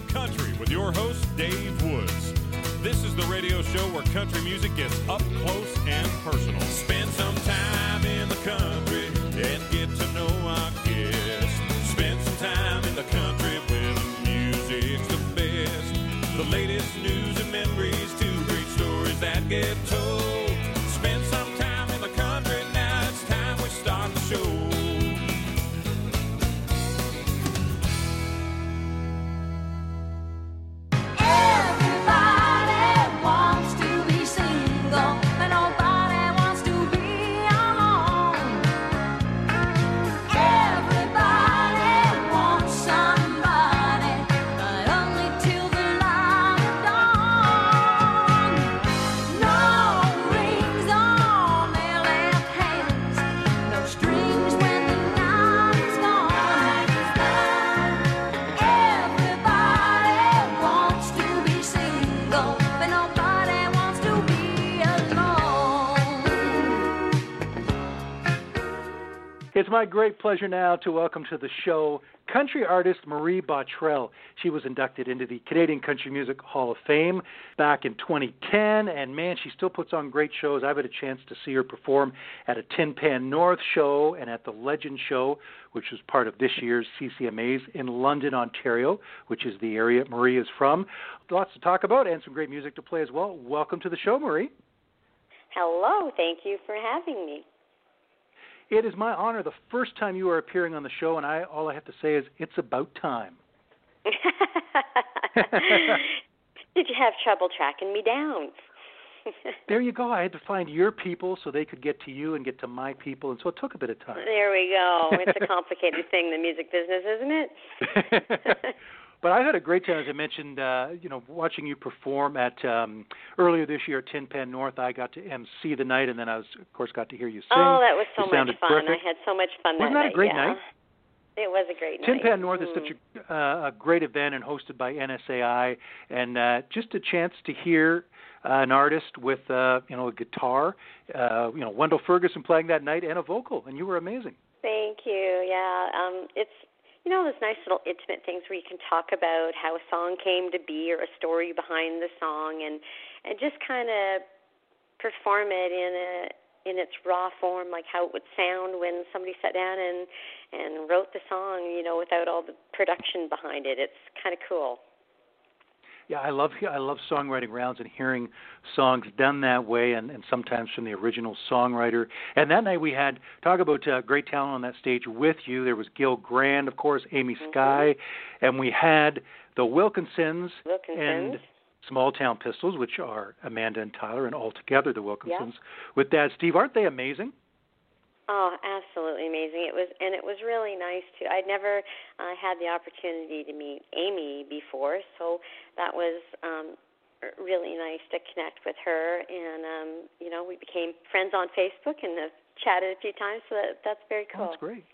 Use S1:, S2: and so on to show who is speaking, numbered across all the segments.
S1: the Country with your host, Dave Woods. This is the radio show where country music gets up close and personal. Spend some time in the country and get to know our guests. Spend some time in the country where the music's the best. The latest news and memories, two great stories that get told. It's
S2: my great pleasure now to welcome to the show country artist Marie Bottrell. She was inducted into the Canadian Country Music Hall of Fame back in 2010, and man, she still puts on great shows. I've had a chance to see her perform at a Tin Pan North show and at the Legend Show, which was part of this year's CCMAs in London, Ontario, which is the area Marie is from. Lots to talk about and some great music to play as well. Welcome to the show, Marie.
S3: Hello, thank you for having me.
S2: It is my honor the first time you are appearing on the show, and I all I have to say is it's about time.
S3: Did you have trouble tracking me down?
S2: There you go. I had to find your people so they could get to you and get to my people, and so it took a bit of time.
S3: there we go. It's a complicated thing, the music business, isn't it?
S2: But I had a great time, as I mentioned. Uh, you know, watching you perform at um, earlier this year at Tin Pan North. I got to MC the night, and then I was, of course, got to hear you sing.
S3: oh, that was so
S2: You
S3: much fun.
S2: terrific.
S3: I had so much fun
S2: Wasn't
S3: that
S2: that a great
S3: yeah.
S2: night?
S3: It was a great night.
S2: Tin
S3: night.
S2: Pan North is
S3: Mm.
S2: such a, uh, a great event and hosted by NSAI, and uh, just a chance to hear uh, an artist with uh, you know a guitar, uh, you know Wendell Ferguson playing that night and a vocal, and you were amazing.
S3: Thank you. Yeah, um, it's you know those nice little intimate things where you can talk about how a song came to be or a story behind the song, and and just kind of perform it in a in its raw form, like how it would sound when somebody sat down and and wrote the song, you know, without all the production behind it. It's kind of cool.
S2: Yeah, I love I love songwriting rounds and hearing songs done that way, and, and sometimes from the original songwriter. And that night we had talk about uh, great talent on that stage with you. There was Gil Grand, of course, Amy
S3: Mhm.
S2: Sky, and we had the Wilkinsons,
S3: Wilkinsons.
S2: and Small Town Pistols, which are Amanda and Tyler, and all together the Wilkinsons. With that, Steve, aren't they amazing?
S3: Oh, absolutely amazing! It was, and it was really nice too. I'd never uh, had the opportunity to meet Amy before, so that was um, really nice to connect with her. And um, you know, we became friends on Facebook and have chatted a few times. So that, that's very
S2: Oh,
S3: cool.
S2: That's great.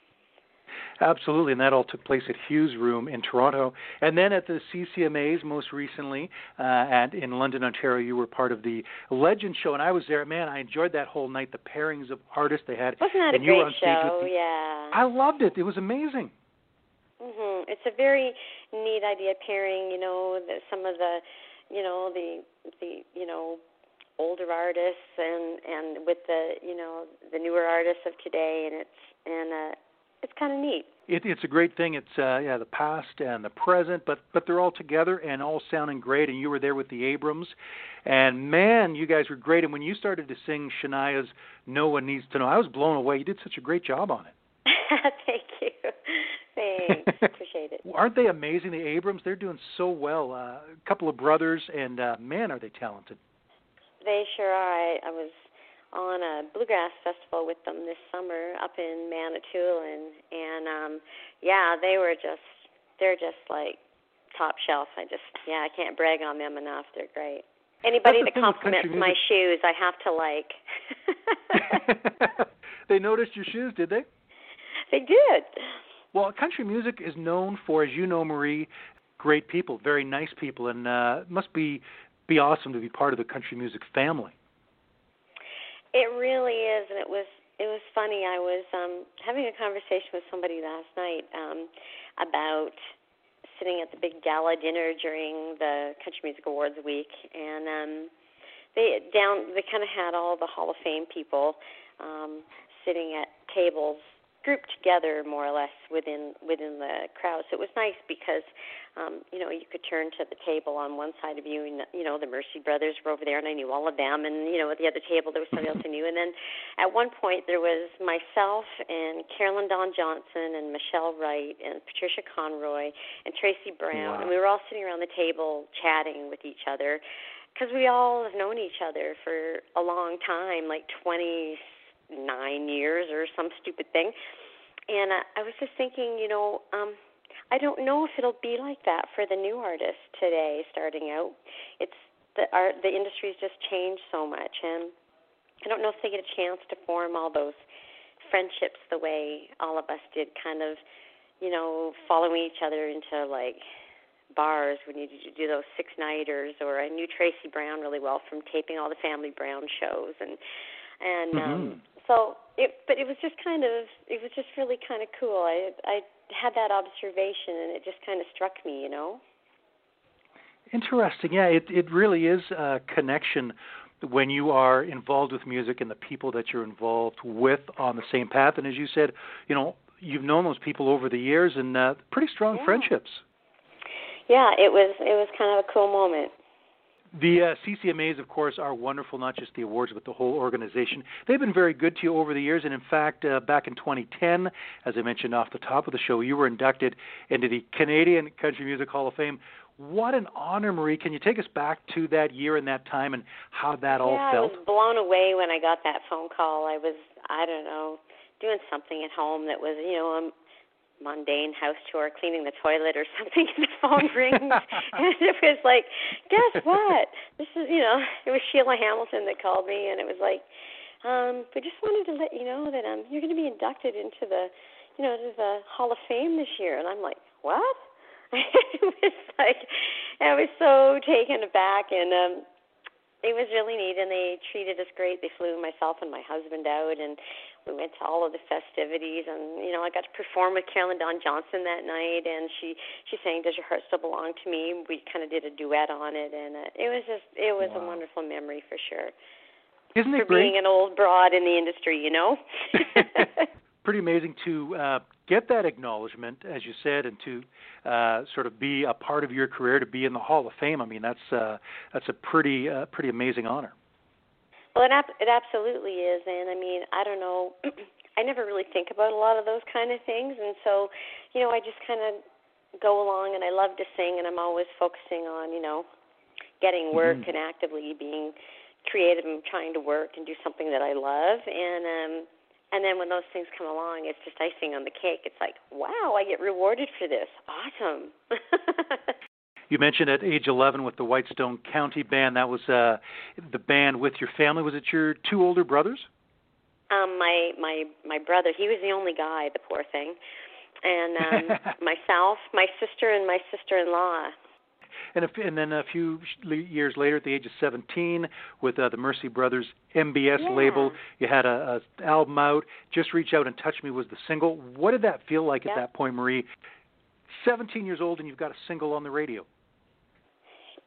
S2: Absolutely, and that all took place at Hugh's Room in Toronto, and then at the CCMAs most recently uh, at in London, Ontario. You were part of the Legend Show, and I was there. Man, I enjoyed that whole night. The pairings of artists they had,
S3: Wasn't that
S2: and
S3: a
S2: you were
S3: great
S2: on stage
S3: show?
S2: with the,
S3: yeah.
S2: I loved it. It was amazing.
S3: Mhm. It's a very neat idea pairing, you know, the, some of the, you know, the the you know, older artists and and with the you know the newer artists of today, and it's and uh, it's kind of neat.
S2: It, it's a great thing. It's uh, yeah, the past and the present, but but they're all together and all sounding great. And you were there with the Abrams, and man, you guys were great. And when you started to sing Shania's "No One Needs to Know," I was blown away. You did such a great job on it.
S3: Thank you. Thanks. Appreciate it.
S2: Aren't they amazing? The Abrams, they're doing so well. Uh, a couple of brothers, and uh, man, are they talented.
S3: They sure are. I, I was on a bluegrass festival with them this summer up in Manitoulin, and um yeah, they were just they're just like top shelf. I just yeah, I can't brag on them enough. They're great. Anybody
S2: That's
S3: that
S2: thing with country
S3: compliments my shoes, I have to like.
S2: they noticed your shoes, did they?
S3: they did.
S2: Well, country music is known for, as you know, Marie, great people, very nice people, and uh, it must be be awesome to be part of the country music family.
S3: It really is, and it was it was funny. I was um having a conversation with somebody last night um about sitting at the big gala dinner during the Country Music Awards week, and um, they down they kind of had all the Hall of Fame people um, sitting at tables grouped together more or less within within the crowd. So it was nice because um, you know, you could turn to the table on one side of you and you know, the Mercey brothers were over there and I knew all of them and you know, at the other table there was somebody else I knew and then at one point there was myself and Carolyn Dawn Johnson and Michelle Wright and Patricia Conroy and Tracey Brown
S2: Wow.
S3: and we were all sitting around the table chatting with each other because we all have known each other for a long time, like 29 years or some stupid thing. And I, I was just thinking, you know, um, I don't know if it'll be like that for the new artists today, starting out. It's the art, the industry's just changed so much, and I don't know if they get a chance to form all those friendships the way all of us did, kind of, you know, following each other into like bars when you do do those six nighters or I knew Tracey Brown really well from taping all the Family Brown shows and and um
S2: Mhm.
S3: So it but it was just kind of it was just really kind of cool. I I had that observation and it just kind of struck me, you know.
S2: Interesting. Yeah, it it really is a connection when you are involved with music and the people that you're involved with on the same path. And as you said, you know, you've known those people over the years and uh, pretty strong
S3: Yeah.
S2: friendships.
S3: Yeah, it was it was kind of a cool moment.
S2: The uh, CCMAs, of course, are wonderful, not just the awards, but the whole organization. They've been very good to you over the years, and in fact, uh, back in 2010, as I mentioned off the top of the show, you were inducted into the Canadian Country Music Hall of Fame. What an honor, Marie. Can you take us back to that year and that time and how that all
S3: yeah,
S2: felt?
S3: I was blown away when I got that phone call. I was I don't know, doing something at home that was, you know, a mundane house chore, cleaning the toilet or something, and phone rings and it was like, Guess what? This is you know, it was Sheila Hamilton that called me and it was like, um, we just wanted to let you know that um you're gonna be inducted into the you know, to the Hall of Fame this year and I'm like, What? it was like I was so taken aback and um it was really neat and they treated us great. They flew myself and my husband out and we went to all of the festivities and you know, I got to perform with Carolyn Dawn Johnson that night and she she sang Does Your Heart Still Belong to Me? We kind of did a duet on it and uh, it was just it was a wonderful memory for sure.
S2: Isn't
S3: for
S2: it great?
S3: being an old broad in the industry, you know.
S2: Pretty amazing to uh, get that acknowledgement, as you said, and to uh, sort of be a part of your career, to be in the Hall of Fame. I mean, that's uh, that's a pretty uh, pretty amazing honor.
S3: Well, it ab- it absolutely is, and I mean, I don't know. I never really think about a lot of those kind of things, and so, you know, I just kind of go along, and I love to sing, and I'm always focusing on, you know, getting work
S2: Mhm.
S3: and actively being creative and trying to work and do something that I love, and um, and then when those things come along, it's just icing on the cake. It's like, wow, I get rewarded for this. Awesome.
S2: You mentioned at age 11 with the Whitestone County Band. That was uh, the band with your family. Was it your two older brothers?
S3: Um, my my my brother, he was the only guy, the poor thing, and um, myself, my sister, and my sister-in-law.
S2: And, if, and then a few years later, at the age of 17, with uh, the Mercey Brothers MBS
S3: Yeah.
S2: label, you had a, a album out. Just reach out and touch me was the single. What did that feel like
S3: Yeah.
S2: at that point, Marie? 17 years old and you've got a single on the radio.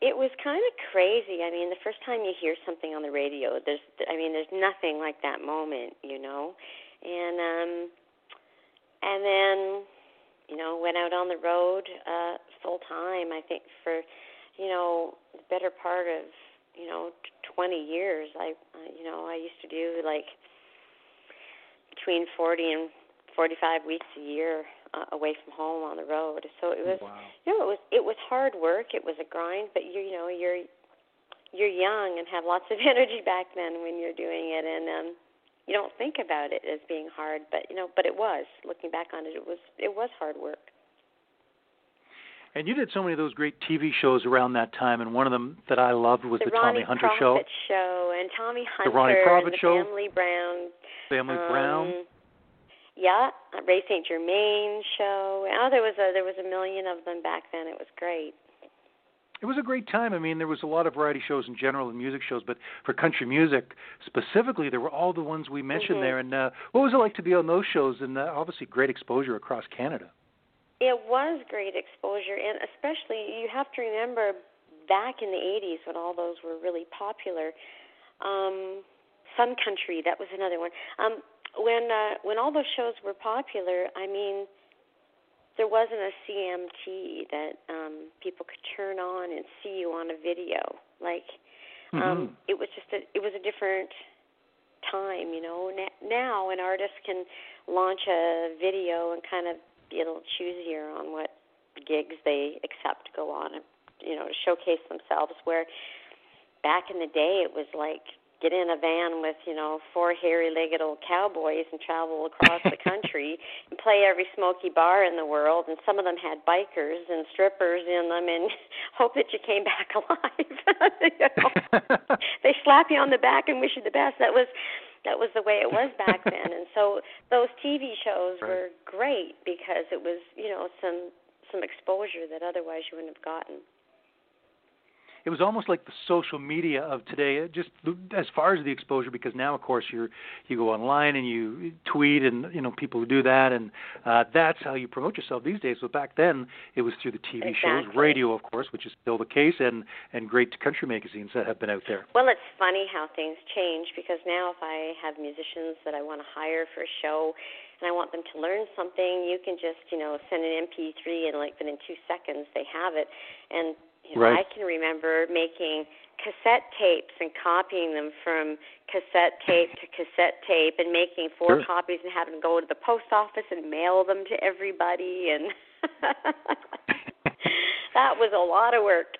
S3: It was kind of crazy. I mean, the first time you hear something on the radio, there's, I mean, there's nothing like that moment, you know, and um, and then, you know, went out on the road uh, full time. I think for, you know, the better part of, you know, 20 years. I, you know, I used to do like between 40 and 45 weeks a year uh, away from home on the road. So it was
S2: wow.
S3: you know, it was it was hard work. It was a grind, but you you know you're you're young and have lots of energy back then when you're doing it, and um, you don't think about it as being hard, but you know, but it was. Looking back on it, it was it was hard work.
S2: And you did so many of those great TV shows around that time, and one of them that I loved was the,
S3: Ronnie
S2: Tommy Hunter Show, The Ronnie
S3: Prophet show, and Tommy Hunter,
S2: The Ronnie Prophet
S3: and the
S2: Show.
S3: Family Brown.
S2: Family
S3: um,
S2: Brown.
S3: Yeah, uh, Ray St. Germain show. Oh, there was a there was a million of them back then. It was great.
S2: It was a great time. I mean, there was a lot of variety shows in general and music shows, but for country music specifically, there were all the ones we mentioned
S3: Mhm.
S2: there. And uh, what was it like to be on those shows? And uh, obviously, great exposure across Canada.
S3: It was great exposure, and especially you have to remember back in the 80s when all those were really popular. Um, Sun Country, that was another one. Um, when uh, when all those shows were popular, I mean, there wasn't a CMT that um, people could turn on and see you on a video. Like, um,
S2: Mhm.
S3: it was just a it was a different time, you know. Now an artist can launch a video and kind of be a little choosier on what gigs they accept to go on and you know to showcase themselves. Where back in the day, it was like get in a van with you know four hairy-legged old cowboys and travel across the country and play every smoky bar in the world. And some of them had bikers and strippers in them, and hope that you came back alive. you know? they slap you on the back and wish you the best. That was that was the way it was back then. And so those TV shows
S2: Right.
S3: were great because it was you know some some exposure that otherwise you wouldn't have gotten.
S2: It was almost like the social media of today uh, just as far as the exposure because now of course you're you go online and you tweet and you know people who do that and uh that's how you promote yourself these days. But back then it was through the TV shows radio of course which is still the case and and great country magazines that have been out there.
S3: Well, it's funny how things change because now if I have musicians that I want to hire for a show and I want them to learn something, you can just, you know, send an MP3 and like within 2 seconds they have it. And you know,
S2: Right.
S3: I can remember making cassette tapes and copying them from cassette tape to cassette tape and making four
S2: Sure.
S3: copies and having to go to the post office and mail them to everybody and that was a lot of work.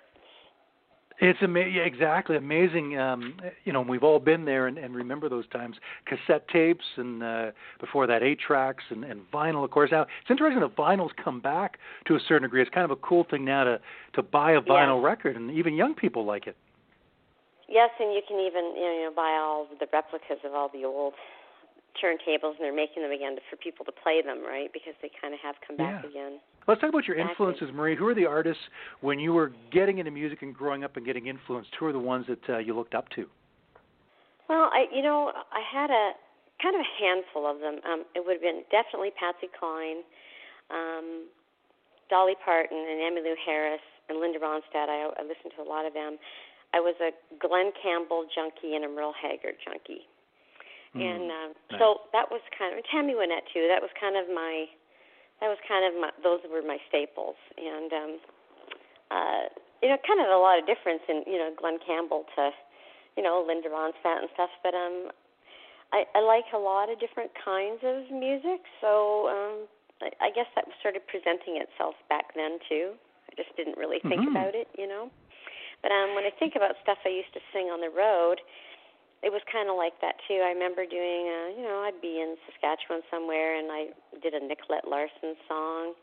S2: It's ama- yeah, exactly amazing. Um, you know, we've all been there and, and remember those times. Cassette tapes and uh, before that, eight tracks and, and vinyl. Of course, now it's interesting that vinyl's come back to a certain degree. It's kind of a cool thing now to to buy a vinyl record, and even young people like it.
S3: Yes, and you can even you know buy all the replicas of all the old turntables, and they're making them again for people to play them, right? Because they kind of have come back
S2: Yeah.
S3: again.
S2: Let's talk about your influences, Marie. Who are the artists when you were getting into music and growing up and getting influenced? Who are the ones that uh, you looked up to?
S3: Well, I you know I had a kind of a handful of them. Um, it would have been definitely Patsy Cline, um, Dolly Parton, and Emmylou Harris, and Linda Ronstadt. I, I listened to a lot of them. I was a Glen Campbell junkie and a Merle Haggard junkie. And um,
S2: nice.
S3: so that was kind of Tammy Wynette too. That was kind of my that was kind of my those were my staples, and um, uh, you know, kind of a lot of difference in you know Glen Campbell to you know Linda Ronstadt and stuff, but um, I, I like a lot of different kinds of music, so um, I, I guess that was sort of presenting itself back then too. I just didn't really think
S2: Mhm.
S3: about it, you know. But um, when I think about stuff I used to sing on the road, it was kind of like that too. I remember doing, uh, you know, I'd be in Saskatchewan somewhere, and I did a Nicolette Larson song.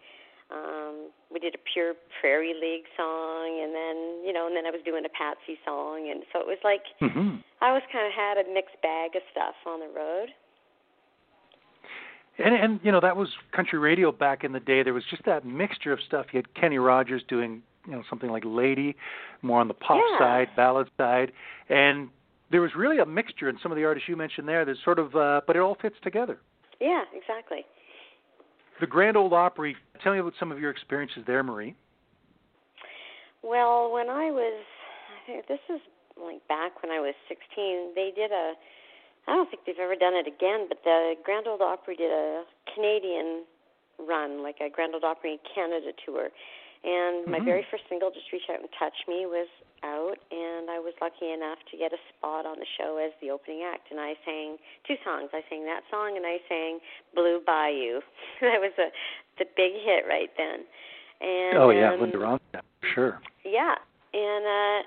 S3: Um, we did a Pure Prairie League song, and then, you know, and then I was doing a Patsy song, and so it was like
S2: Mm-hmm.
S3: I was kind of had a mixed bag of stuff on the road.
S2: And and you know that was country radio back in the day. There was just that mixture of stuff. You had Kenny Rogers doing you know something like Lady, more on the pop
S3: Yeah.
S2: side, ballad side, and there was really a mixture in some of the artists you mentioned there. That sort of, uh, but it all fits together.
S3: Yeah, exactly.
S2: The Grand Ole Opry. Tell me about some of your experiences there, Marie.
S3: Well, when I was, I think this is like back when I was 16. They did a, I don't think they've ever done it again, but the Grand Ole Opry did a Canadian run, like a Grand Ole Opry Canada tour. And my
S2: Mhm.
S3: very first single, Just Reach Out and Touch Me, was out, and I was lucky enough to get a spot on the show as the opening act. And I sang two songs. I sang that song, and I sang Blue Bayou. that was a the big hit right then. And
S2: oh yeah,
S3: um,
S2: Linda Ronstadt, for sure.
S3: yeah, and uh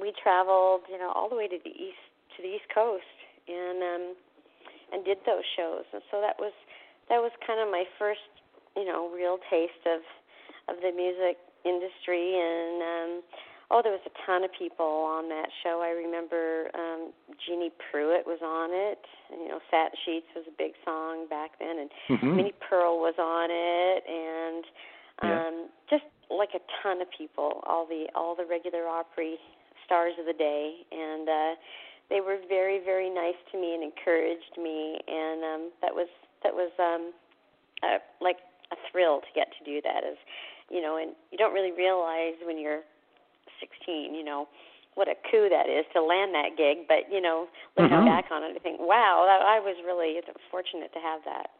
S3: we traveled, you know, all the way to the east to the east coast and um and did those shows. And so that was that was kind of my first, you know, real taste of of the music industry and um oh there was a ton of people on that show. I remember um Jeannie Pruett was on it. And, you know, Satin Sheets was a big song back then and
S2: Mhm.
S3: Minnie Pearl was on it and
S2: Yeah.
S3: um just like a ton of people, all the all the regular Opry stars of the day and uh they were very very nice to me and encouraged me and um that was that was um uh, like a thrill to get to do that. As you know, and you don't really realize when you're 16, you know, what a coup that is to land that gig. But you know, looking
S2: Mhm.
S3: back on it, I think, wow, that, I was really fortunate to have that.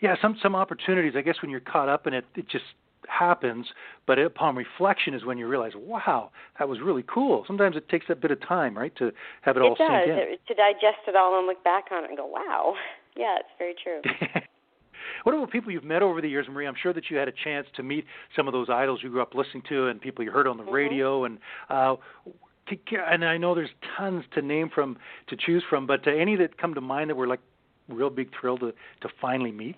S2: Yeah, some some opportunities. I guess when you're caught up in it, it just happens. But upon reflection is when you realize, wow, that was really cool. Sometimes it takes a bit of time, right, to have it, all
S3: does
S2: sink in.
S3: it, to digest it all and look back on it and go, wow, yeah, it's very true.
S2: what about people you've met over the years, Marie? I'm sure that you had a chance to meet some of those idols you grew up listening to and people you heard on the
S3: Mhm.
S2: radio. And uh, and I know there's tons to name from to choose from, but uh, any that come to mind that were like real big thrill to to finally meet.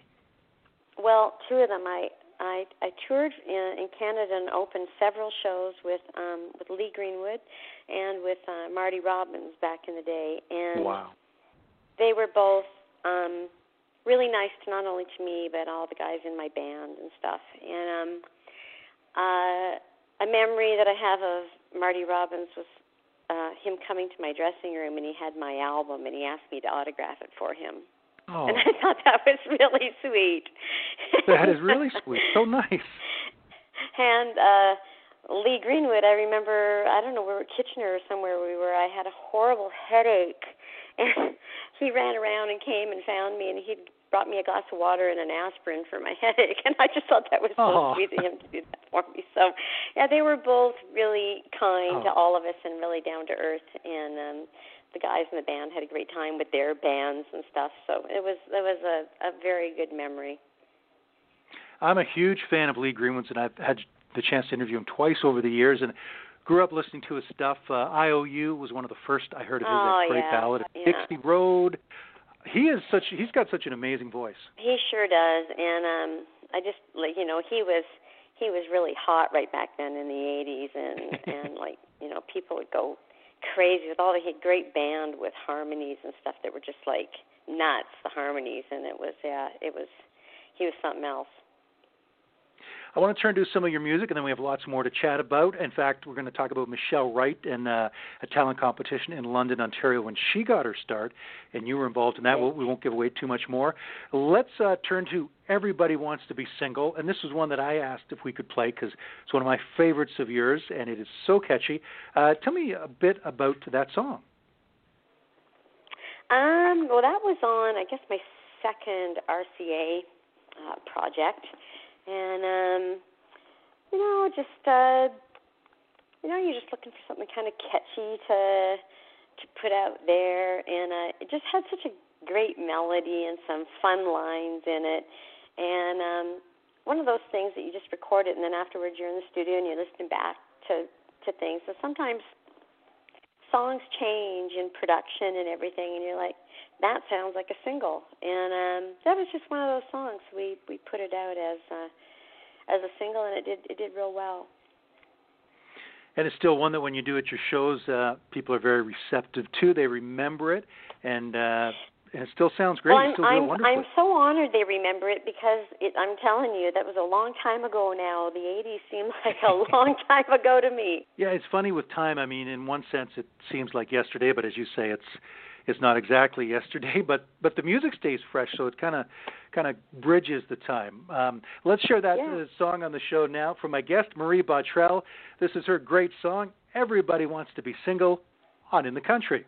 S3: Well, two of them. I I, I toured in, in Canada and opened several shows with um, with Lee Greenwood and with uh, Marty Robbins back in the day, and
S2: Wow.
S3: they were both um, really nice to not only to me but all the guys in my band and stuff. And um, uh, a memory that I have of Marty Robbins was uh, him coming to my dressing room and he had my album and he asked me to autograph it for him.
S2: Oh,
S3: And I thought that was really sweet.
S2: that is really sweet. So nice.
S3: And uh Lee Greenwood, I remember I don't know, we were at Kitchener or somewhere we were, I had a horrible headache and he ran around and came and found me and he brought me a glass of water and an aspirin for my headache and I just thought that was so sweet of him to do that for me. So yeah, they were both really kind to
S2: Oh.
S3: all of us and really down to earth and um the guys in the band had a great time with their bands and stuff. So it was it was a, a very good memory.
S2: I'm a huge fan of Lee Greenwood's, and I've had the chance to interview him twice over the years, and grew up listening to his stuff. Uh, IOU was one of the first I heard of his.
S3: Oh,
S2: that great
S3: yeah,
S2: ballad,
S3: yeah.
S2: Dixie Road. He is such. He's got such an amazing voice.
S3: He sure does, and um I just like you know he was he was really hot right back then in the 80s, and and like you know people would go crazy with all the he had great band with harmonies and stuff that were just like nuts the harmonies, and it was yeah it was he was something else.
S2: I want to turn to some of your music, and then we have lots more to chat about. In fact, we're going to talk about Michelle Wright and uh, a talent competition in London, Ontario, when she got her start, and you were involved in that. We'll, we won't give away too much more. Let's uh, turn to Everybody Wants to Be Single, and this was one that I asked if we could play because it's one of my favorites of yours, and it is so catchy. Uh, tell me a bit about that song.
S3: Um, well, that was on, I guess, my second RCA uh, project, and um, you know, just uh, you know, you're just looking for something kind of catchy to to put out there, and uh, it just had such a great melody and some fun lines in it, and um, one of those things that you just record it, and then afterwards you're in the studio and you're listening back to to things, and sometimes songs change in production and everything and you're like that sounds like a single and um that was just one of those songs we we put it out as uh as a single and it did it did real well
S2: And it's still one that when you do at your shows, uh, people are very receptive to. They remember it, and, uh, and it still sounds great.
S3: well i'm i'm i'm so honored they remember it because it i'm telling you that was a long time ago now the 80s seem like a long time ago to me
S2: Yeah, it's funny with time. I mean, in one sense, it seems like yesterday, but as you say, it's it's not exactly yesterday. But but the music stays fresh, so it kind of kind of bridges the time. Um, let's share that
S3: Yeah.
S2: uh, song on the show now from my guest Marie Bottrell. This is her great song. Everybody wants to be single on in the country.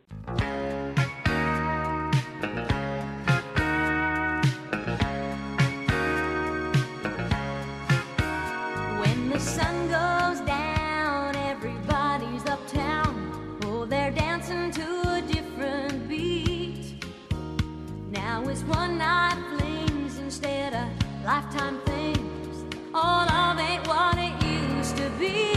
S4: Lifetime things. All love ain't what it used to be.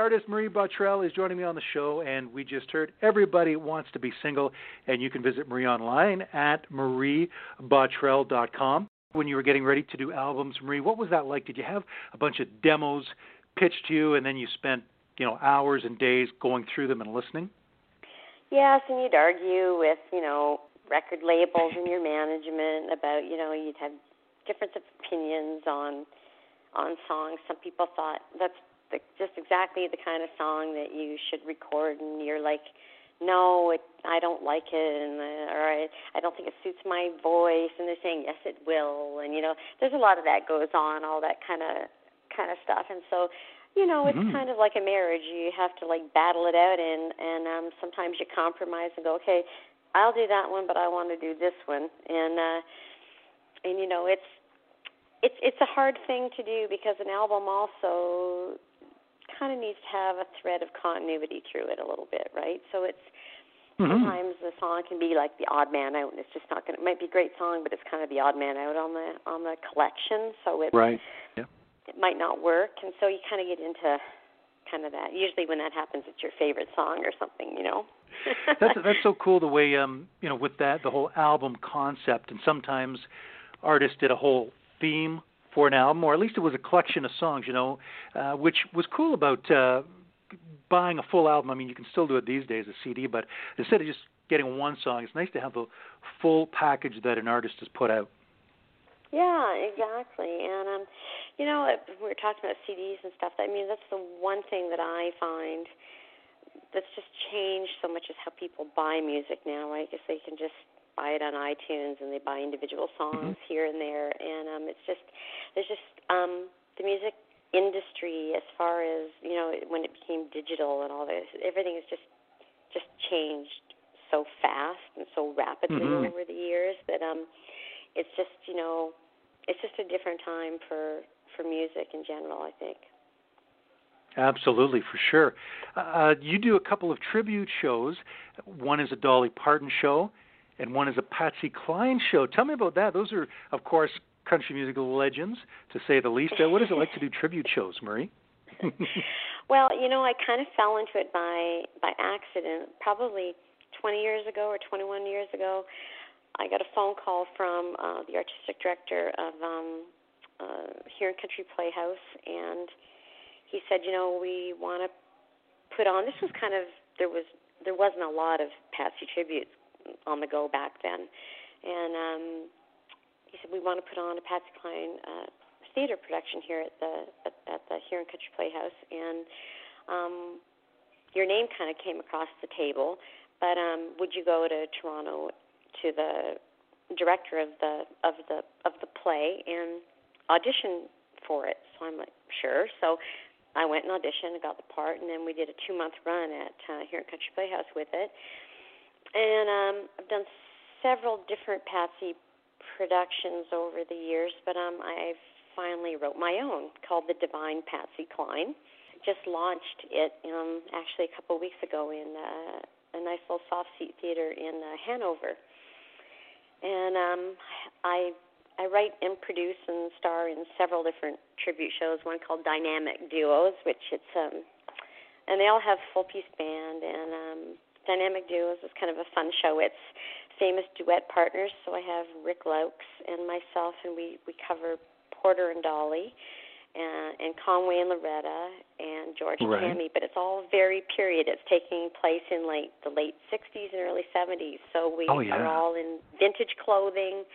S2: Artist Marie Bottrell is joining me on the show, and we just heard Everybody Wants to Be Single, and you can visit Marie online at mariebottrell.com. When you were getting ready to do albums, Marie, what was that like? Did you have a bunch of demos pitched to you, and then you spent you know hours and days going through them and listening?
S3: Yes, and you'd argue with, you know, record labels and your management about, you know, you'd have difference of opinions on on songs. Some people thought that's the, just exactly the kind of song that you should record, and you're like, no, it, I don't like it, and uh, or I, I don't think it suits my voice. And they're saying, yes, it will, and you know, there's a lot of that goes on, all that kind of kind of stuff, and so. You know, it's
S2: Mhm.
S3: kind of like a marriage. You have to like battle it out, and and um sometimes you compromise and go, okay, I'll do that one, but I want to do this one, and uh, and you know, it's it's it's a hard thing to do because an album also kind of needs to have a thread of continuity through it a little bit, right? So it's
S2: Mhm.
S3: sometimes the song can be like the odd man out, and it's just not going. to It might be a great song, but it's kind of the odd man out on the on the collection, so it
S2: Right. Yeah.
S3: it might not work, and so you kind of get into kind of that. Usually, when that happens, it's your favorite song or something, you know.
S2: that's that's so cool the way um you know with that the whole album concept and sometimes artists did a whole theme for an album or at least it was a collection of songs you know uh which was cool about uh buying a full album i mean you can still do it these days a cd but instead of just getting one song it's nice to have the full package that an artist has put out
S3: Yeah, exactly. And um, you know, we were talking about CDs and stuff. I mean, that's the one thing that I find that's just changed so much is how people buy music now. I guess they can just buy it on iTunes and they buy individual songs here and there. And um, it's just there's just um, the music industry as far as you know when it became digital and all this everything has just just changed so fast and so rapidly
S2: Mhm.
S3: over the years that um it's just you know it's just a different time for for music in general i think
S2: Absolutely, for sure. Uh, you do a couple of tribute shows. One is a Dolly Parton show, and one is a Patsy Cline show. Tell me about that. Those are, of course, country musical legends, to say the least. Uh, what is it like to do tribute shows, Marie?
S3: well you know i kind of fell into it by by accident probably 20 years ago or 21 years ago i got a phone call from uh the artistic director of um uh Huron country playhouse and he said you know we want to put on this was kind of there was there wasn't a lot of patsy tributes on the go back then. And um he said we want to put on a patsy cline uh theater production here at the at, at the Huron country playhouse. And um your name kind of came across the table but um would you go to toronto to the director of the of the of the play and audition for it? So i'm like sure. So I went and auditioned got the part, and then we did a two month run at uh, here at Country Playhouse with it. And um, I've done several different Patsy productions over the years, but um, I finally wrote my own called The Divine Patsy Cline. Just launched it um, actually a couple weeks ago in uh, a nice little soft seat theater in uh, Hanover. And um, I I write and produce and star in several different tribute shows. One called Dynamic Duos, which it's um, and they all have full piece band and um, Dynamic Duos is kind of a fun show. It's famous duet partners. So I have Rick Laux and myself, and we we cover Porter and Dolly, and, and Conway and Loretta, and George
S2: right.
S3: and Tammy. But it's all very period. It's taking place in like the late '60s and early '70s. So we
S2: oh, yeah.
S3: are all in vintage clothing,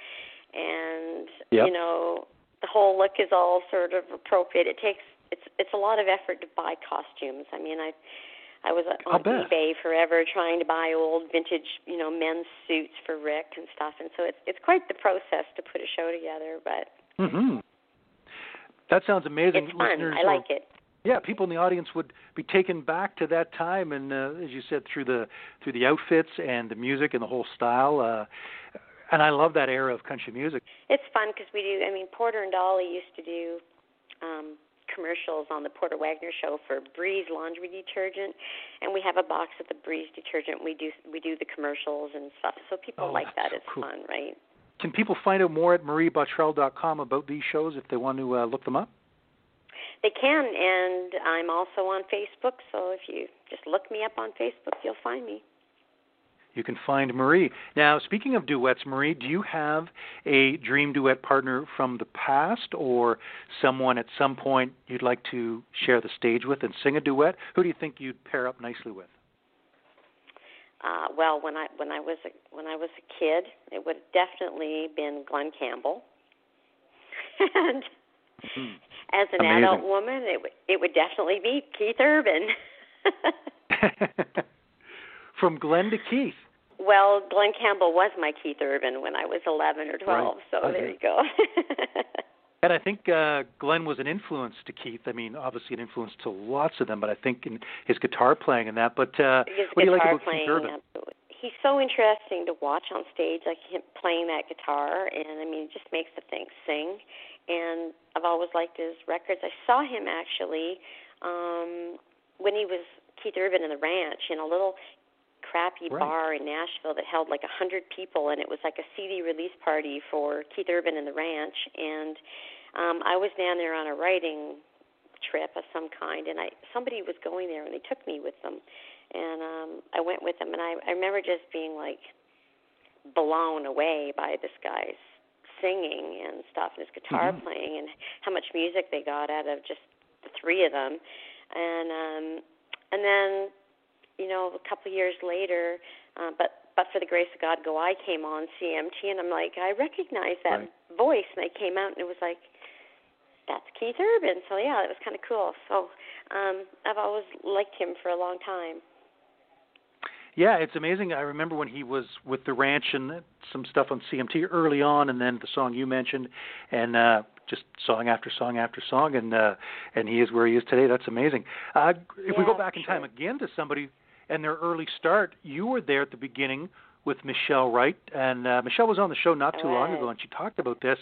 S3: and
S2: yep.
S3: you know the whole look is all sort of appropriate. It takes it's it's a lot of effort to buy costumes. I mean, I I was on eBay forever trying to buy old vintage, you know, men's suits for Rick and stuff, and so it's it's quite the process to put a show together. But
S2: hmm that sounds amazing.
S3: It's fun.
S2: Listeners
S3: I like it.
S2: Yeah, people in the audience would be taken back to that time, and uh, as you said, through the through the outfits and the music and the whole style. Uh, and I love that era of country music.
S3: It's fun because we do. I mean, Porter and Dolly used to do um commercials on the Porter Wagoner show for Breeze laundry detergent, and we have a box of the Breeze detergent. We do we do the commercials and stuff, so people
S2: oh,
S3: like that.
S2: So
S3: it's
S2: cool.
S3: fun, right?
S2: Can people find out more at mariebottrell.com about these shows if they want to uh, look them up?
S3: They can, and I'm also on Facebook. So if you just look me up on Facebook, you'll find me
S2: you can find Marie. Now, speaking of duets, Marie, do you have a dream duet partner from the past or someone at some point you'd like to share the stage with and sing a duet? Who do you think you'd pair up nicely with?
S3: Uh, well, when I when I was a, when I was a kid, it would have definitely been Glen Campbell. and
S2: mm-hmm.
S3: as an
S2: Amazing.
S3: adult woman, it would it would definitely be Keith Urban.
S2: From Glen to Keith.
S3: Well, Glen Campbell was my Keith Urban when I was 11 or 12,
S2: right.
S3: so
S2: okay.
S3: there you go.
S2: and I think uh, Glen was an influence to Keith. I mean, obviously an influence to lots of them, but I think in his guitar playing and that. But uh,
S3: his
S2: what do you like about
S3: playing,
S2: Keith Urban?
S3: Absolutely. He's so interesting to watch on stage, like him playing that guitar, and I mean, it just makes the thing sing. And I've always liked his records. I saw him actually um, when he was Keith Urban in the Ranch in a little crappy
S2: right.
S3: bar in Nashville that held like a hundred people, and it was like a CD release party for Keith Urban and the Ranch. And um, I was down there on a writing trip of some kind, and I somebody was going there, and they took me with them, and um, I went with them, and I, I remember just being like blown away by this guy's singing and stuff, and his guitar
S2: mm-hmm.
S3: playing, and how much music they got out of just the three of them, and um, and then you know, a couple of years later, uh, but but for the grace of God, go I came on CMT, and I'm like, I recognize that
S2: right.
S3: voice, and I came out, and it was like, that's Keith Urban. So yeah, it was kind of cool. So um, I've always liked him for a long time.
S2: Yeah, it's amazing. I remember when he was with the ranch and some stuff on CMT early on, and then the song you mentioned, and uh, just song after song after song, and uh, and he is where he is today. That's amazing. Uh, if
S3: yeah,
S2: we go back in
S3: sure.
S2: time again to somebody and their early start, you were there at the beginning with Michelle Wright, and uh, Michelle was on the show not too long ago, and she talked about this,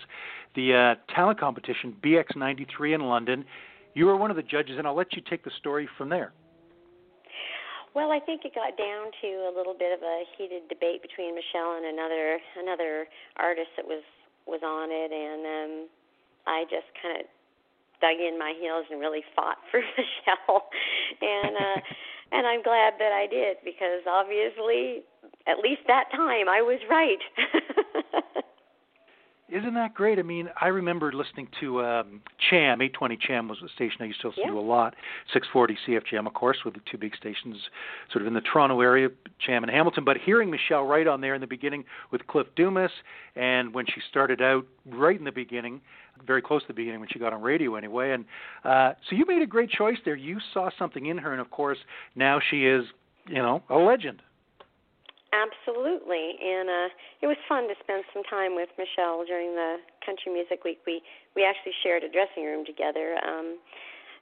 S2: the uh, talent competition BX93 in London. You were one of the judges, and I'll let you take the story from there.
S3: Well, I think it got down to a little bit of a heated debate between Michelle and another another artist that was was on it, and um, I just kind of dug in my heels and really fought for Michelle, and uh, and I'm glad that I did because obviously, at least that time, I was right.
S2: Isn't that great? I mean, I remember listening to um, CHAM. 820 CHAM was a station I used to listen
S3: yeah.
S2: to a lot. 640 CFGM, of course, with the two big stations sort of in the Toronto area, CHAM and Hamilton. But hearing Michelle Wright on there in the beginning with Cliff Dumas, and when she started out right in the beginning, very close to the beginning when she got on radio anyway. And uh, so you made a great choice there. You saw something in her, and of course, now she is, you know, a legend.
S3: Absolutely, and uh, it was fun to spend some time with Michelle during the Country Music Week. We we actually shared a dressing room together um,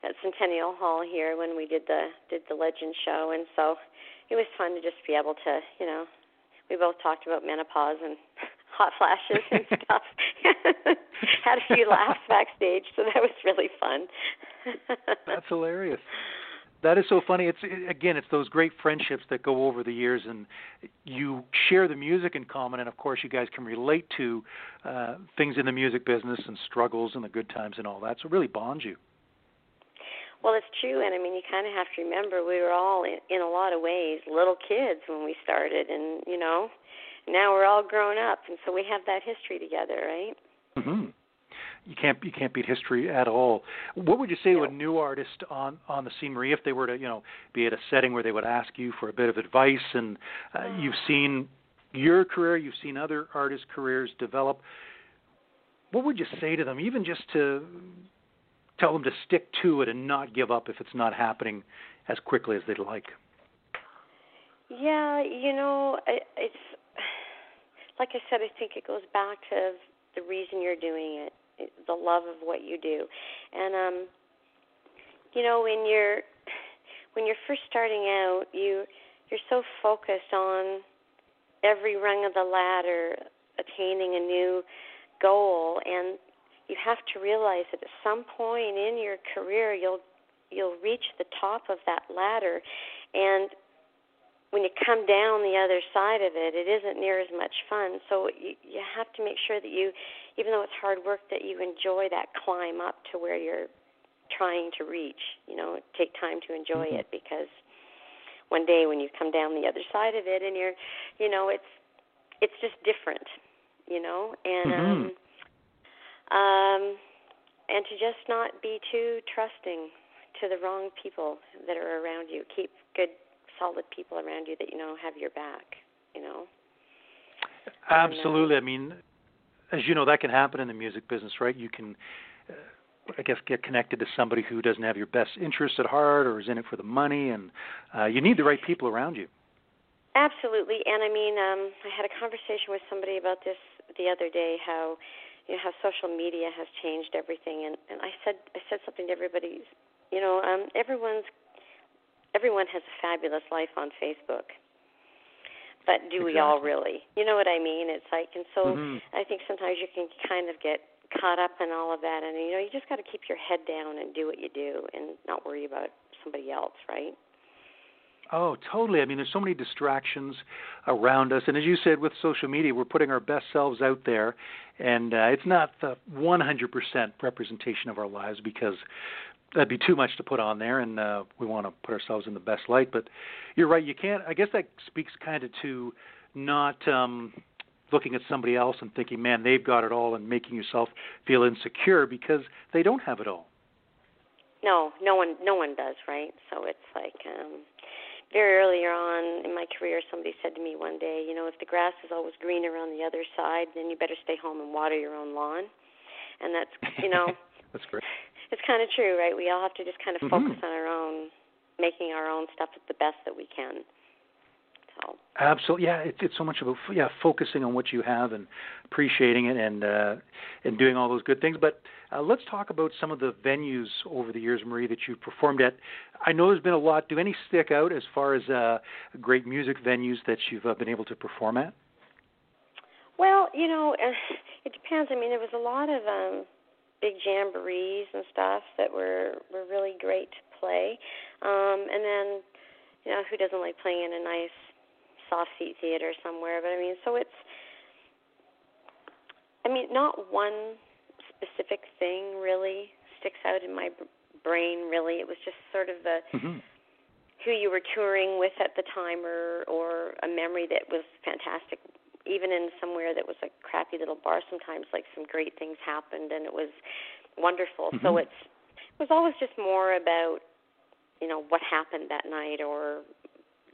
S3: at Centennial Hall here when we did the did the Legend show, and so it was fun to just be able to, you know, we both talked about menopause and hot flashes and stuff. Had a few laughs backstage, so that was really fun.
S2: That's hilarious. That is so funny. It's again, it's those great friendships that go over the years, and you share the music in common, and of course, you guys can relate to uh, things in the music business and struggles and the good times and all that. So it really bonds you.
S3: Well, it's true, and I mean, you kind of have to remember we were all, in, in a lot of ways, little kids when we started, and you know, now we're all grown up, and so we have that history together, right?
S2: Mm-hmm. You can't you can't beat history at all. What would you say to a new artist on on the scene, Marie, if they were to you know be at a setting where they would ask you for a bit of advice, and uh, you've seen your career, you've seen other artists' careers develop. What would you say to them, even just to tell them to stick to it and not give up if it's not happening as quickly as they'd like?
S3: Yeah, you know, it's like I said. I think it goes back to the reason you're doing it, the love of what you do, and um, you know, when you're when you're first starting out, you you're so focused on every rung of the ladder, attaining a new goal, and you have to realize that at some point in your career you'll you'll reach the top of that ladder. And when you come down the other side of it it isn't near as much fun. So you you have to make sure that you even though it's hard work that you enjoy that climb up to where you're trying to reach you know take time to enjoy mm-hmm. it because one day when you come down the other side of it and you're you know it's it's just different you know and
S2: mm-hmm. um
S3: um, and to just not be too trusting to the wrong people that are around you. Keep good, solid people around you that you know have your back. You know.
S2: Absolutely. I mean, as you know, that can happen in the music business, right? You can, uh, I guess, get connected to somebody who doesn't have your best interests at heart or is in it for the money, and uh, you need the right people around you.
S3: Absolutely, and I mean, um, I had a conversation with somebody about this the other day. How you know how social media has changed everything and and I said I said something to everybody you know um everyone's everyone has a fabulous life on Facebook but do
S2: exactly.
S3: we all really you know what I mean it's like and so
S2: mm-hmm.
S3: I think sometimes you can kind of get caught up in all of that and you know you just got to keep your head down and do what you do and not worry about somebody else right
S2: Oh, totally. I mean, there's so many distractions around us, and as you said, with social media, we're putting our best selves out there, and uh, it's not the 100% representation of our lives because that'd be too much to put on there, and uh, we want to put ourselves in the best light. But you're right. You can't. I guess that speaks kind of to not um, looking at somebody else and thinking, "Man, they've got it all," and making yourself feel insecure because they don't have it all.
S3: No, no one, no one does, right? So it's like. um very earlier on in my career, somebody said to me one day, you know, if the grass is always greener on the other side, then you better stay home and water your own lawn. And that's, you know,
S2: that's great.
S3: It's kind of true, right? We all have to just kind of focus
S2: mm-hmm.
S3: on our own, making our own stuff the best that we can. So.
S2: Absolutely, yeah. It's it's so much about yeah focusing on what you have and appreciating it and uh, and doing all those good things. But uh, let's talk about some of the venues over the years, Marie, that you've performed at. I know there's been a lot. Do any stick out as far as uh, great music venues that you've uh, been able to perform at?
S3: Well, you know, it depends. I mean, there was a lot of um, big jamborees and stuff that were were really great to play. Um, and then, you know, who doesn't like playing in a nice soft seat theater somewhere? But I mean, so it's. I mean, not one specific thing really sticks out in my brain. Really, it was just sort of the
S2: mm-hmm.
S3: who you were touring with at the time, or or a memory that was fantastic. Even in somewhere that was a crappy little bar, sometimes like some great things happened, and it was wonderful.
S2: Mm-hmm.
S3: So it's it was always just more about you know what happened that night or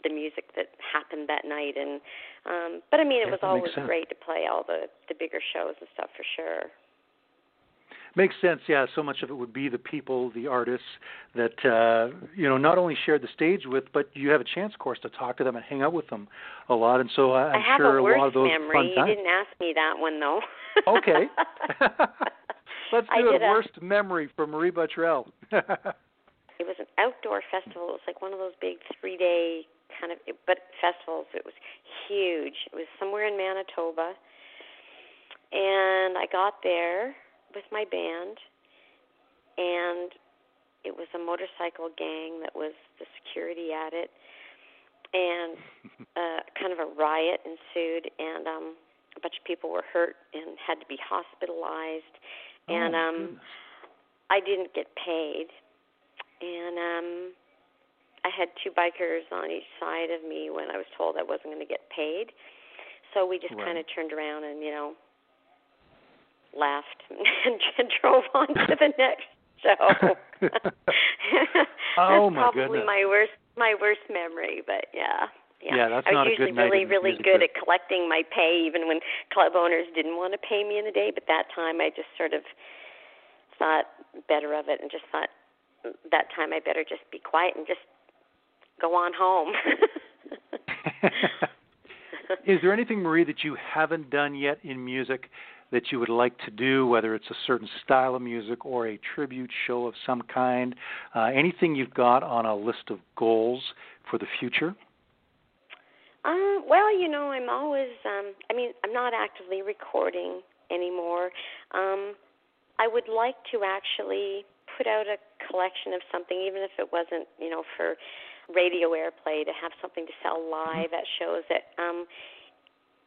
S3: the music that happened that night and um but I mean it
S2: yeah,
S3: was always great to play all the the bigger shows and stuff for sure.
S2: Makes sense, yeah. So much of it would be the people, the artists that uh, you know not only share the stage with, but you have a chance, of course, to talk to them and hang out with them a lot. And so uh, I'm
S3: I have
S2: sure
S3: a, worse
S2: lot of those
S3: memory.
S2: fun times.
S3: You didn't ask me that one though.
S2: okay. Let's do a
S3: a-
S2: worst memory for Marie Bottrell.
S3: it was an outdoor festival. It was like one of those big three day kind of but festivals. It was huge. It was somewhere in Manitoba and I got there with my band, and it was a motorcycle gang that was the security at it, and uh, kind of a riot ensued, and um, a bunch of people were hurt and had to be hospitalized, and
S2: oh,
S3: um,
S2: goodness.
S3: I didn't get paid, and um, I had two bikers on each side of me when I was told I wasn't going to get paid. So we just
S2: Right.
S3: kind of turned around and you know laughed and drove on to the next show.
S2: Oh,
S3: that's
S2: my
S3: probably
S2: goodness.
S3: my worst my worst memory, but yeah. Yeah,
S2: Yeah, that's
S3: I was
S2: not a
S3: usually
S2: good
S3: really, really good at collecting my pay, even when club owners didn't want to pay me in the day. But that time, I just sort of thought better of it, and just thought "Mm, that time I better just be quiet and just go on home.
S2: Is there anything, Marie, that you haven't done yet in music that you would like to do, whether it's a certain style of music or a tribute show of some kind? Uh, anything you've got on a list of goals for the future?
S3: Um, well, you know, I'm always um I mean, I'm not actively recording anymore. Um I would like to actually put out a collection of something even if it wasn't, you know, for radio airplay to have something to sell live at shows that um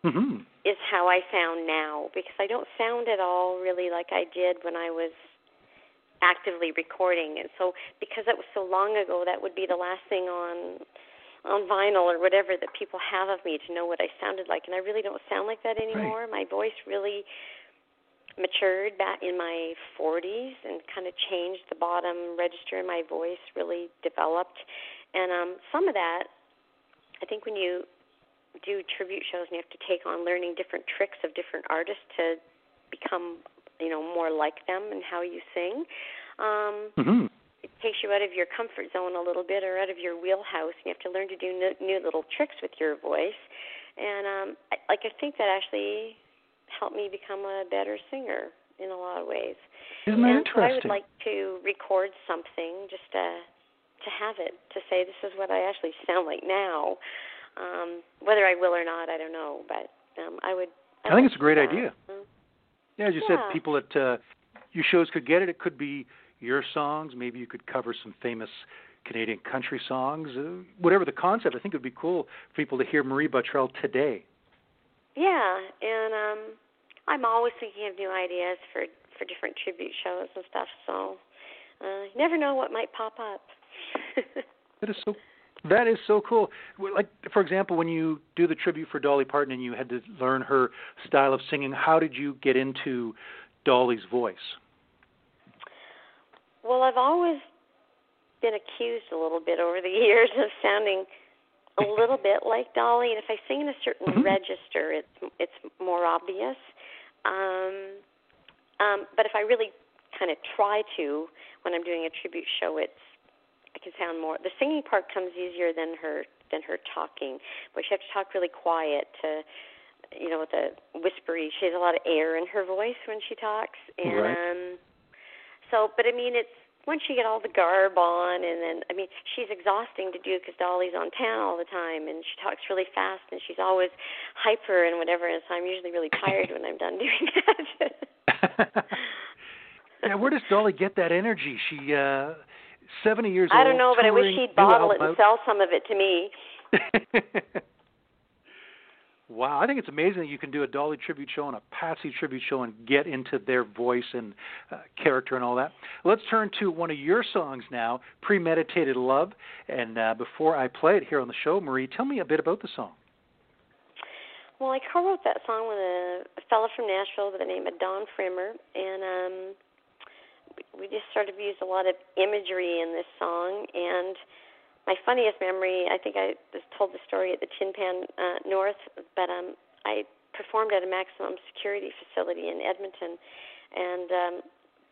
S2: hmm
S3: is how I sound now because I don't sound at all really like I did when I was actively recording. And so because that was so long ago that would be the last thing on on vinyl or whatever that people have of me to know what I sounded like. And I really don't sound like that anymore. My voice really matured back in my 40s and kind of changed. The bottom register in my voice really developed. And um some of that I think when you do tribute shows and you have to take on learning different tricks of different artists to become you know more like them and how you sing. Um
S2: hmm
S3: it takes you out of your comfort zone a little bit or out of your wheelhouse and you have to learn to do new, new little tricks with your voice. And um I, like i think that actually helped me become a better singer in a lot of ways.
S2: Isn't that
S3: and so i would like to record something just to to have it to say this is what i actually sound like now um whether i will or not i don't know but um i would
S2: I think it's a great
S3: that.
S2: idea.
S3: Mm.
S2: yeah, as you
S3: yeah.
S2: said, people at uh, your shows could get it. It could be your songs. Maybe you could cover some famous Canadian country songs. Uh, whatever the concept, I think it would be cool for people to hear Marie Bottrell today.
S3: Yeah, and um I'm always thinking of new ideas for for different tribute shows and stuff. So uh, you never know what might pop up.
S2: That is so. That is so cool. Like, for example, when you do the tribute for Dolly Parton and you had to learn her style of singing, how did you get into Dolly's voice?
S3: well, I've always been accused a little bit over the years of sounding a little bit like Dolly, and if I sing in a certain
S2: Mhm.
S3: register, it's it's more obvious. Um, um, but if I really kind of try to, when I'm doing a tribute show, it's Can sound more. The singing part comes easier than her than her talking, but she has to talk really quiet to, you know, with a whispery. She has a lot of air in her voice when she talks, and
S2: Right.
S3: um, so. But I mean, it's once you get all the garb on, and then I mean, she's exhausting to do because Dolly's on town all the time, and she talks really fast, and she's always hyper and whatever. And so I'm usually really tired when I'm done doing that.
S2: yeah, where does Dolly get that energy? She uh 70 years old.
S3: I don't know, but I wish she'd bottle it and sell some of it to me.
S2: wow, I think it's amazing that you can do a Dolly tribute show and a Patsy tribute show and get into their voice and uh, character and all that. Let's turn to one of your songs now, Premeditated Love. And uh, before I play it here on the show, Marie, tell me a bit about the song.
S3: Well, I co-wrote that song with a, a fellow from Nashville by the name of Don Pfrimmer, and um, we, just sort of used a lot of imagery in this song. And my funniest memory, I think I just told the story at the Tin Pan uh, North, but um, I performed at a maximum security facility in Edmonton, and um,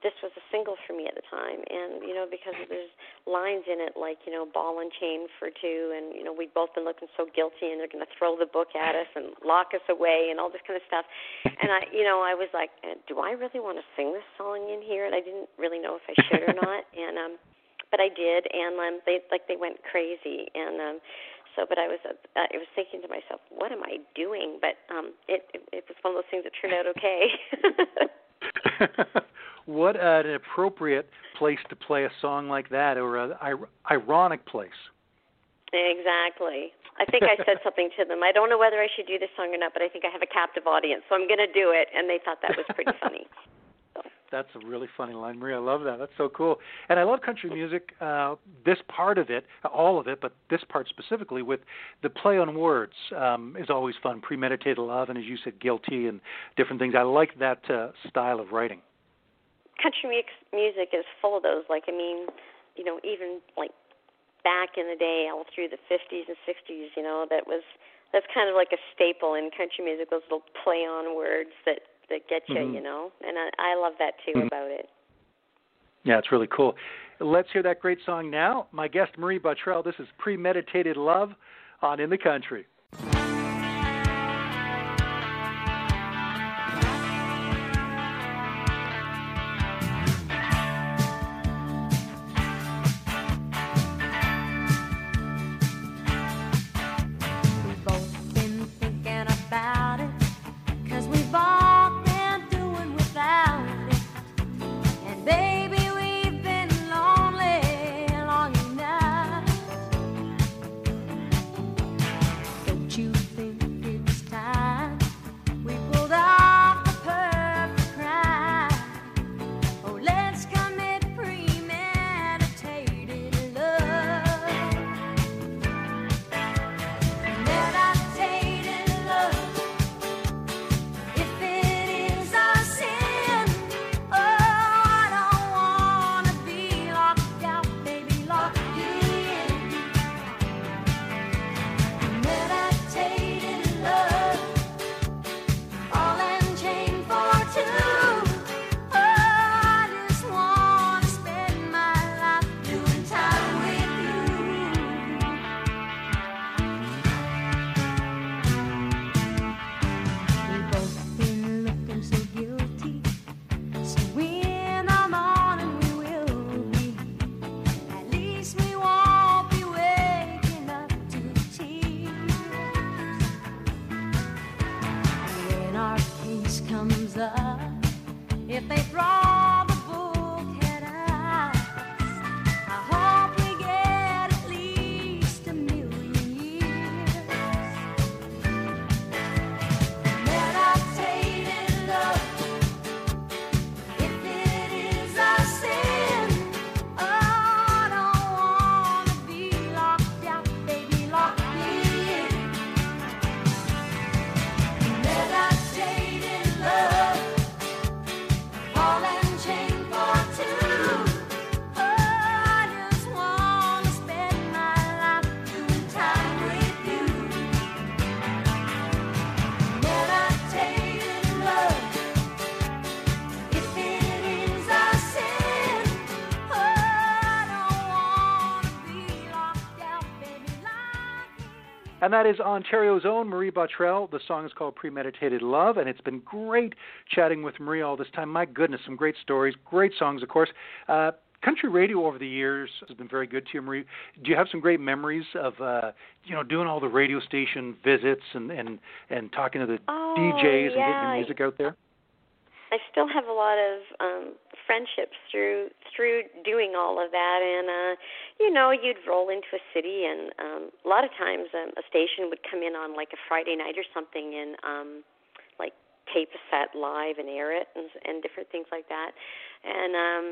S3: this was a single for me at the time. And you know, because there's lines in it like you know, ball and chain for two, and you know, we'd both been looking so guilty, and they're going to throw the book at us and lock us away, and all this kind of stuff. And I, you know, I was like, uh, do I really want to sing this song in here? And I didn't really know if I should or not. And um, but I did, and um, they like they went crazy, and um, also. But I was uh, I was thinking to myself, what am I doing? But um, it, it it was one of those things that turned out
S4: okay. what an appropriate place to play a song like that, or an ironic place.
S3: Exactly. I think I said something to them. I don't know whether I should do this song or not, but I think I have a captive audience, so I'm going to do it. And they thought that was pretty funny.
S4: That's a really funny line, Maria. I love that. That's so cool. And I love country music. Uh, this part of it, all of it, but this part specifically, with the play on words, um, is always fun. Premeditated love, and as you said, guilty, and different things. I like that uh, style of writing.
S3: Country music is full of those. Like, I mean, you know, even like back in the day, all through the 50s and 60s, you know, that was that's kind of like a staple in country music. Those little play on words that that get you, mm-hmm. you know, and I, I love that too mm-hmm. about it.
S4: Yeah, it's really cool. Let's hear that great song now. My guest Marie Bottrell. This is Premeditated Love on In the Country. And that is Ontario's own Marie Bottrell. The song is called Premeditated Love, and it's been great chatting with Marie all this time. My goodness, some great stories, great songs, of course. Uh, country radio over the years has been very good to you, Marie. Do you have some great memories of uh, you know doing all the radio station visits and and and talking to the
S3: oh,
S4: DJs
S3: yeah.
S4: and getting your music out there?
S3: I still have a lot of um friendships through through doing all of that. And uh you know you'd roll into a city and um a lot of times um, a station would come in on like a Friday night or something and um like tape a set live and air it and and different things like that. And um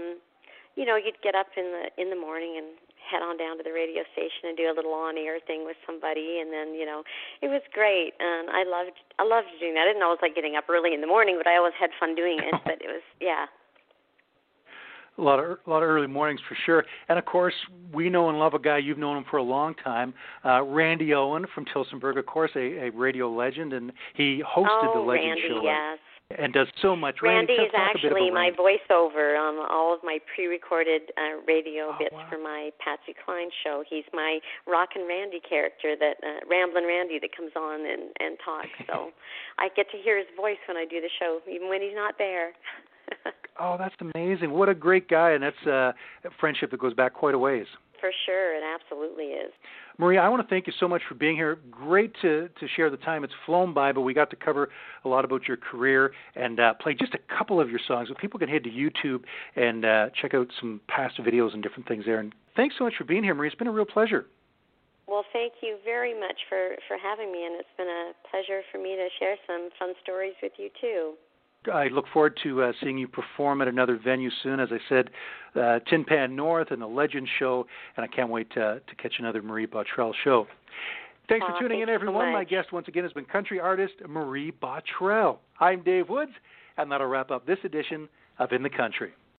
S3: you know you'd get up in the in the morning and head on down to the radio station and do a little on air thing with somebody. And then you know it was great. And i loved i loved doing that. I didn't always like getting up early in the morning but i always had fun doing it. But it was yeah
S4: a lot of a lot of early mornings for sure. And of course, we know and love a guy you've known him for a long time, uh, Randy Owen from Tillsonburg, of course, a, a radio legend, and he hosted
S3: oh,
S4: the Legend
S3: Randy,
S4: Show.
S3: Yes
S4: and does so much.
S3: Randy,
S4: Randy
S3: is actually my voiceover on all of my pre-recorded uh, radio
S4: oh,
S3: bits
S4: wow.
S3: for my Patsy Cline show. He's my Rockin' Randy character, that uh, Ramblin' Randy that comes on and and talks. So I get to hear his voice when I do the show, even when he's not there.
S4: oh, that's amazing! What a great guy, and that's uh, a friendship that goes back quite a ways.
S3: For sure, it absolutely is.
S2: Maria, I want to thank you so much for being here. Great to to share the time. It's flown by, but we got to cover a lot about your career and uh, play just a couple of your songs. So people can head to YouTube and uh, check out some past videos and different things there. And thanks so much for being here, Maria. It's been a real pleasure.
S3: Well, thank you very much for for having me, and it's been a pleasure for me to share some fun stories with you too.
S2: I look forward to uh, seeing you perform at another venue soon. As I said, uh, Tin Pan North and the Legend Show, and I can't wait to, to catch another Marie Bottrell show. Thanks
S3: for
S2: tuning
S3: thank
S2: in, everyone.
S3: So
S2: My guest once again has been country artist Marie Bottrell. I'm Dave Woods, and that'll wrap up this edition of In the Country.